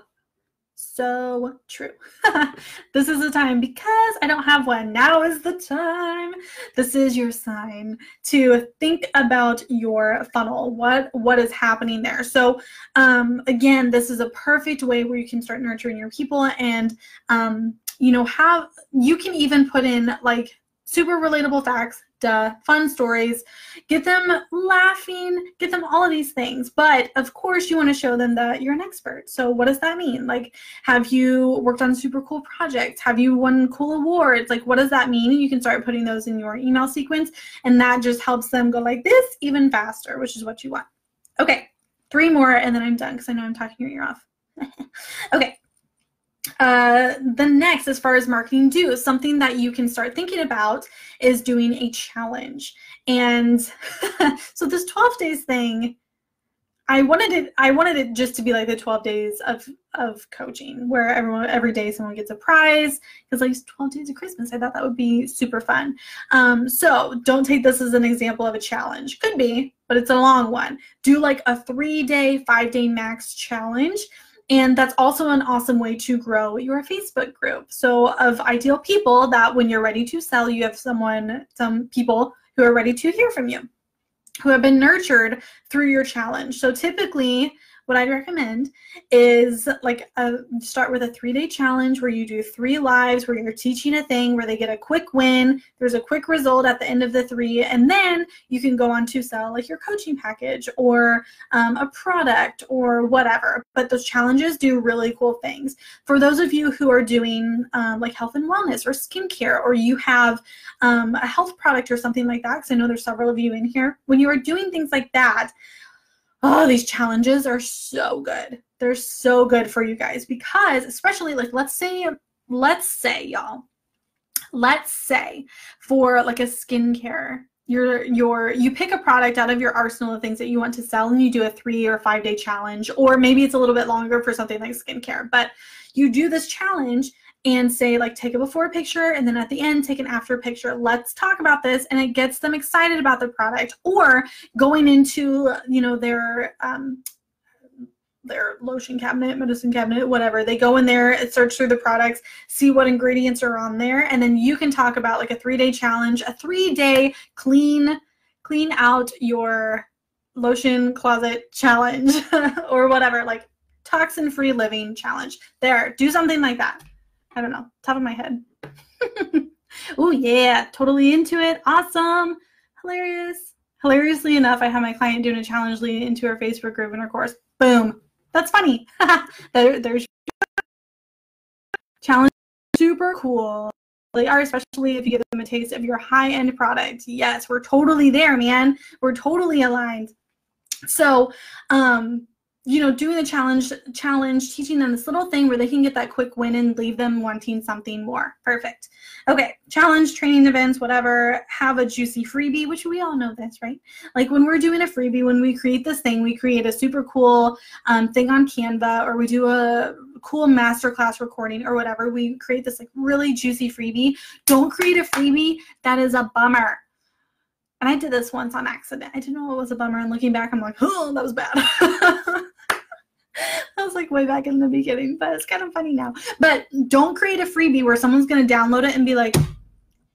so true. [laughs] this is the time because I don't have one. Now is the time. This is your sign to think about your funnel. What what is happening there? So um, again, this is a perfect way where you can start nurturing your people and um, you know have you can even put in like super relatable facts uh, fun stories, get them laughing, get them all of these things. But of course, you want to show them that you're an expert. So, what does that mean? Like, have you worked on super cool projects? Have you won cool awards? Like, what does that mean? You can start putting those in your email sequence, and that just helps them go like this even faster, which is what you want. Okay, three more, and then I'm done because I know I'm talking your ear off. [laughs] okay, uh, the next, as far as marketing do, something that you can start thinking about is doing a challenge. And [laughs] so this 12 days thing, I wanted it. I wanted it just to be like the 12 days of of coaching, where everyone every day someone gets a prize. Because like 12 days of Christmas, I thought that would be super fun. Um, so don't take this as an example of a challenge. Could be, but it's a long one. Do like a three day, five day max challenge and that's also an awesome way to grow your Facebook group. So, of ideal people that when you're ready to sell, you have someone, some people who are ready to hear from you, who have been nurtured through your challenge. So, typically, what I'd recommend is like a, start with a three day challenge where you do three lives where you're teaching a thing where they get a quick win. There's a quick result at the end of the three, and then you can go on to sell like your coaching package or um, a product or whatever. But those challenges do really cool things. For those of you who are doing um, like health and wellness or skincare, or you have um, a health product or something like that, because I know there's several of you in here, when you are doing things like that, oh, these challenges are so good. They're so good for you guys because, especially like, let's say, let's say, y'all, let's say for like a skincare you're you're you pick a product out of your arsenal of things that you want to sell and you do a three or five day challenge or maybe it's a little bit longer for something like skincare but you do this challenge and say like take a before picture and then at the end take an after picture. Let's talk about this and it gets them excited about the product or going into you know their um, their lotion cabinet medicine cabinet whatever. They go in there search through the products see what ingredients are on there and then you can talk about like a three day challenge a three day clean clean out your lotion closet challenge [laughs] or whatever like toxin free living challenge. There do something like that I don't know, top of my head. [laughs] oh, yeah, totally into it. Awesome. Hilarious. Hilariously enough, I had my client doing a challenge lead into her Facebook group in her course. Boom. That's funny. [laughs] there, there's challenge. Super cool. They are, especially if you give them a taste of your high end product. Yes, we're totally there, man. We're totally aligned. So, um, you know, doing the challenge, challenge, teaching them this little thing where they can get that quick win and leave them wanting something more. Perfect. Okay, challenge, training events, whatever. Have a juicy freebie, which we all know this, right? Like when we're doing a freebie, when we create this thing, we create a super cool um, thing on Canva, or we do a cool masterclass recording, or whatever. We create this like really juicy freebie. Don't create a freebie that is a bummer. And I did this once on accident. I didn't know it was a bummer. And looking back, I'm like, oh, that was bad. [laughs] [laughs] I was like way back in the beginning, but it's kind of funny now. But don't create a freebie where someone's going to download it and be like,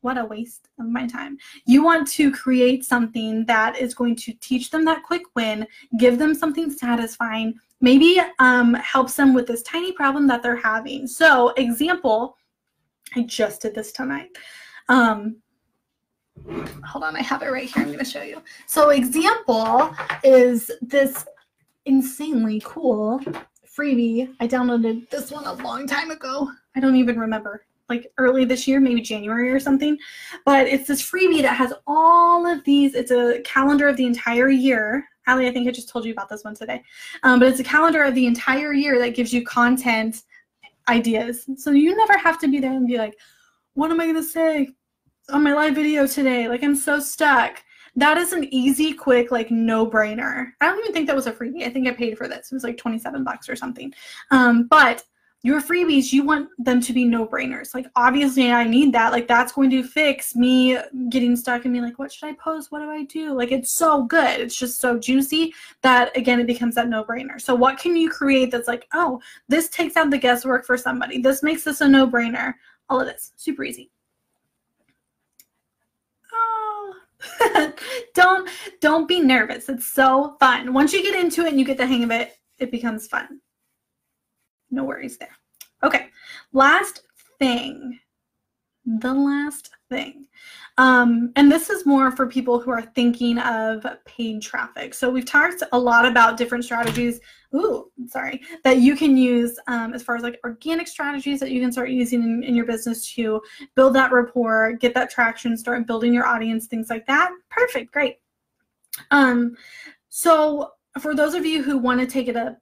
what a waste of my time. You want to create something that is going to teach them that quick win, give them something satisfying, maybe um, helps them with this tiny problem that they're having. So, example, I just did this tonight. Um, hold on, I have it right here. I'm going to show you. So, example is this insanely cool freebie. I downloaded this one a long time ago. I don't even remember, like early this year, maybe January or something. But it's this freebie that has all of these. It's a calendar of the entire year. Allie, I think I just told you about this one today. Um, but it's a calendar of the entire year that gives you content ideas. So you never have to be there and be like, what am I going to say on my live video today? Like, I'm so stuck that is an easy, quick, like no brainer. I don't even think that was a freebie. I think I paid for this. It was like 27 bucks or something. Um, but your freebies, you want them to be no brainers. Like, obviously, I need that. Like, that's going to fix me getting stuck and being like, what should I post? What do I do? Like, it's so good. It's just so juicy that, again, it becomes that no brainer. So, what can you create that's like, oh, this takes out the guesswork for somebody? This makes this a no brainer. All of this. Super easy. [laughs] don't don't be nervous. It's so fun. Once you get into it and you get the hang of it, it becomes fun. No worries there. Okay, last thing. The last thing. Um, and this is more for people who are thinking of paid traffic. So we've talked a lot about different strategies. Ooh, sorry, that you can use um, as far as like organic strategies that you can start using in, in your business to build that rapport, get that traction, start building your audience, things like that. Perfect, great. Um, so for those of you who want to take it a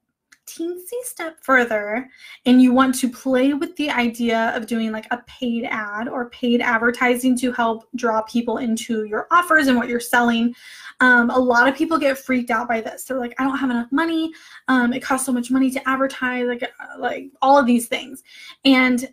teensy step further and you want to play with the idea of doing like a paid ad or paid advertising to help draw people into your offers and what you're selling, um, a lot of people get freaked out by this. They're like, I don't have enough money. Um, it costs so much money to advertise, like uh, like all of these things. And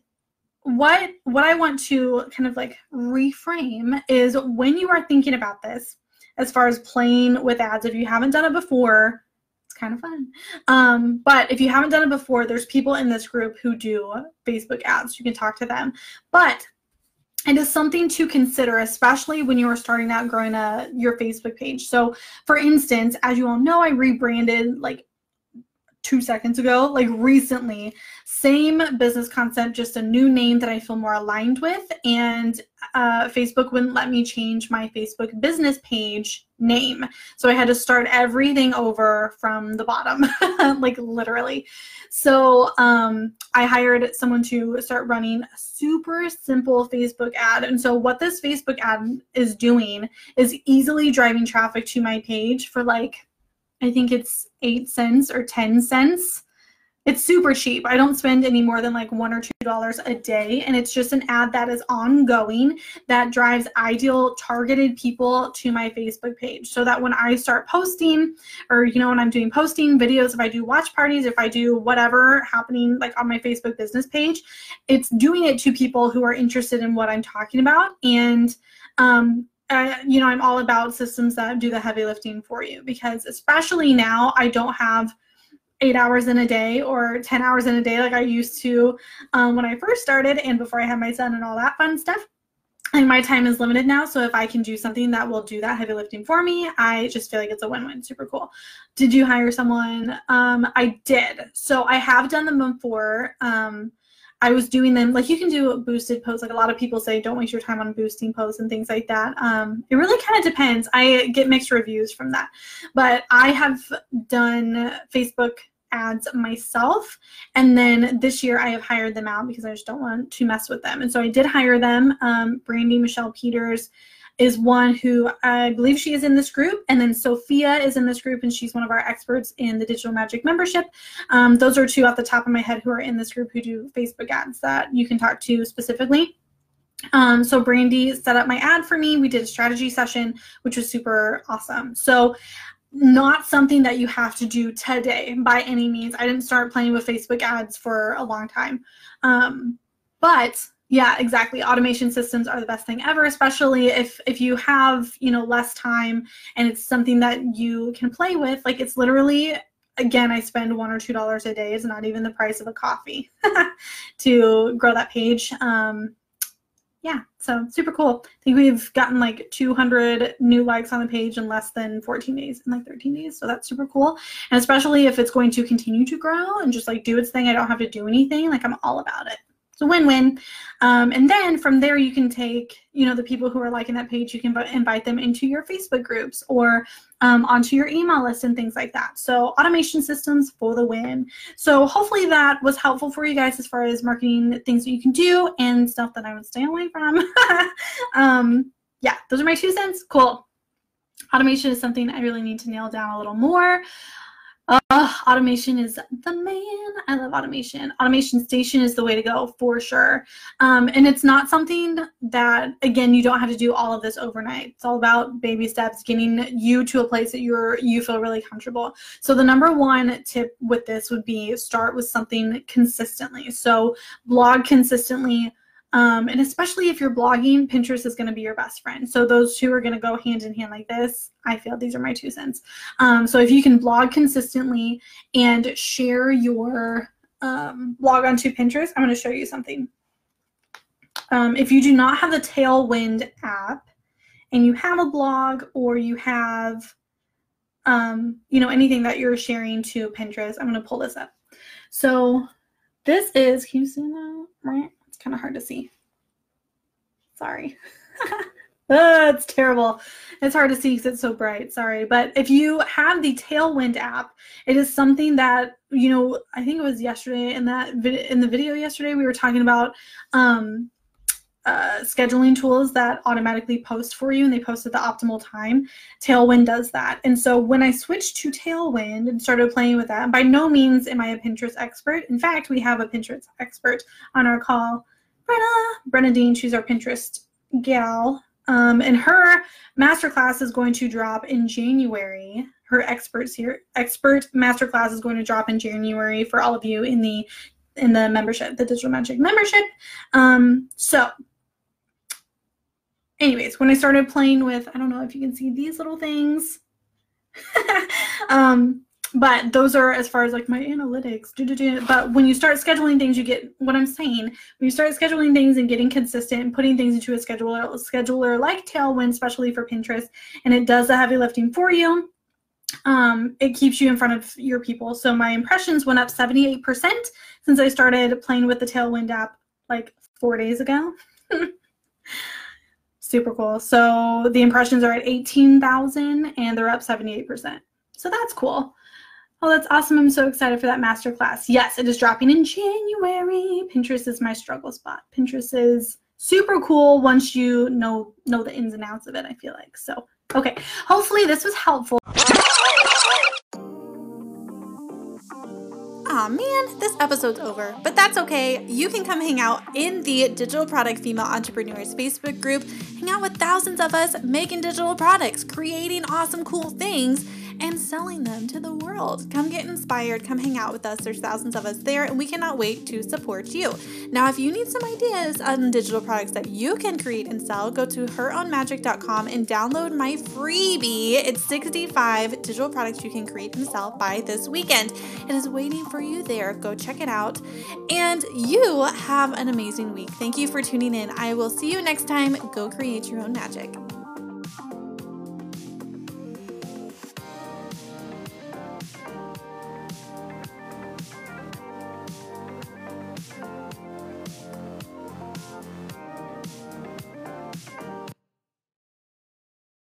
what what I want to kind of like reframe is when you are thinking about this, as far as playing with ads, if you haven't done it before, it's kind of fun. Um, but if you haven't done it before, there's people in this group who do Facebook ads. You can talk to them. But it is something to consider, especially when you are starting out growing a your Facebook page. So, for instance, as you all know, I rebranded like two seconds ago, like recently. Same business concept, just a new name that I feel more aligned with. And uh, Facebook wouldn't let me change my Facebook business page name. So I had to start everything over from the bottom, [laughs] like literally. So um, I hired someone to start running a super simple Facebook ad. And so what this Facebook ad is doing is easily driving traffic to my page for like I think it's eight cents or 10 cents. It's super cheap. I don't spend any more than like one or two dollars a day. And it's just an ad that is ongoing that drives ideal targeted people to my Facebook page. So that when I start posting, or you know, when I'm doing posting videos, if I do watch parties, if I do whatever happening like on my Facebook business page, it's doing it to people who are interested in what I'm talking about. And um, you know, I'm all about systems that do the heavy lifting for you because, especially now, I don't have eight hours in a day or 10 hours in a day like I used to um, when I first started and before I had my son and all that fun stuff. And my time is limited now. So if I can do something that will do that heavy lifting for me, I just feel like it's a win win. Super cool. Did you hire someone? Um, I did. So I have done them before. Um, I was doing them like you can do boosted posts. Like a lot of people say, don't waste your time on boosting posts and things like that. Um, it really kind of depends. I get mixed reviews from that, but I have done Facebook ads myself, and then this year I have hired them out because I just don't want to mess with them. And so I did hire them. Um, Brandy, Michelle Peters. Is one who I believe she is in this group, and then Sophia is in this group, and she's one of our experts in the Digital Magic membership. Um, those are two off the top of my head who are in this group who do Facebook ads that you can talk to specifically. Um, so Brandy set up my ad for me. We did a strategy session, which was super awesome. So not something that you have to do today by any means. I didn't start playing with Facebook ads for a long time. Um, but yeah, exactly. Automation systems are the best thing ever, especially if if you have, you know, less time and it's something that you can play with. Like it's literally again, I spend one or two dollars a day. It's not even the price of a coffee [laughs] to grow that page. Um, yeah, so super cool. I think we've gotten like 200 new likes on the page in less than 14 days, in like 13 days. So that's super cool. And especially if it's going to continue to grow and just like do its thing, I don't have to do anything. Like I'm all about it. A win-win. Um, and then from there, you can take, you know, the people who are liking that page, you can invite them into your Facebook groups or um, onto your email list and things like that. So automation systems for the win. So hopefully that was helpful for you guys as far as marketing things that you can do and stuff that I would stay away from. [laughs] um, yeah, those are my two cents. Cool. Automation is something I really need to nail down a little more. Uh, automation is the man. I love automation. Automation station is the way to go for sure. Um, and it's not something that, again, you don't have to do all of this overnight. It's all about baby steps, getting you to a place that you're you feel really comfortable. So the number one tip with this would be start with something consistently. So blog consistently um, and especially if you're blogging, Pinterest is going to be your best friend. So those two are going to go hand in hand like this. I feel these are my two cents. Um, so if you can blog consistently and share your um, blog onto Pinterest, I'm going to show you something. Um, if you do not have the Tailwind app and you have a blog or you have, um, you know, anything that you're sharing to Pinterest, I'm going to pull this up. So this is, can you see that? Kind of hard to see. Sorry. [laughs] oh, it's terrible. It's hard to see because it's so bright. Sorry. But if you have the Tailwind app, it is something that, you know, I think it was yesterday in that in the video yesterday, we were talking about um, uh, scheduling tools that automatically post for you and they post at the optimal time. Tailwind does that. And so when I switched to Tailwind and started playing with that, by no means am I a Pinterest expert. In fact, we have a Pinterest expert on our call Brenna, Brenna Dean, she's our Pinterest gal. Um, and her masterclass is going to drop in January. Her experts here, expert masterclass is going to drop in January for all of you in the in the membership, the Digital Magic membership. Um, so, anyways, when I started playing with, I don't know if you can see these little things. [laughs] um, but those are as far as like my analytics. But when you start scheduling things you get what i'm saying when you start scheduling things and getting consistent and putting things into a scheduler scheduler like tailwind especially for pinterest and it does the heavy lifting for you um, it keeps you in front of your people. So my impressions went up 78% since i started playing with the tailwind app like four days ago. [laughs] Super cool. So the impressions are at 18000 and they're up 78% so that's cool Oh, that's awesome. I'm so excited for that masterclass. Yes, it is dropping in January. Pinterest is my struggle spot. Pinterest is super cool once you know know the ins and outs of it, I feel like. So, okay. Hopefully this was helpful. Aw man, this episode's over, but that's okay. You can come hang out in the Digital Product Female Entrepreneurs Facebook group, hang out with thousands of us making digital products, creating awesome, cool things and selling them to the world. Come get inspired, come hang out with us. There's thousands of us there, and we cannot wait to support you. Now, if you need some ideas on digital products that you can create and sell, go to herownmagic.com and download my freebie. It's 65 digital products you can create and sell by this weekend. It is waiting for you there. Go check it out. And you have an amazing week. Thank you for tuning in. I will see you next time. Go create your own magic.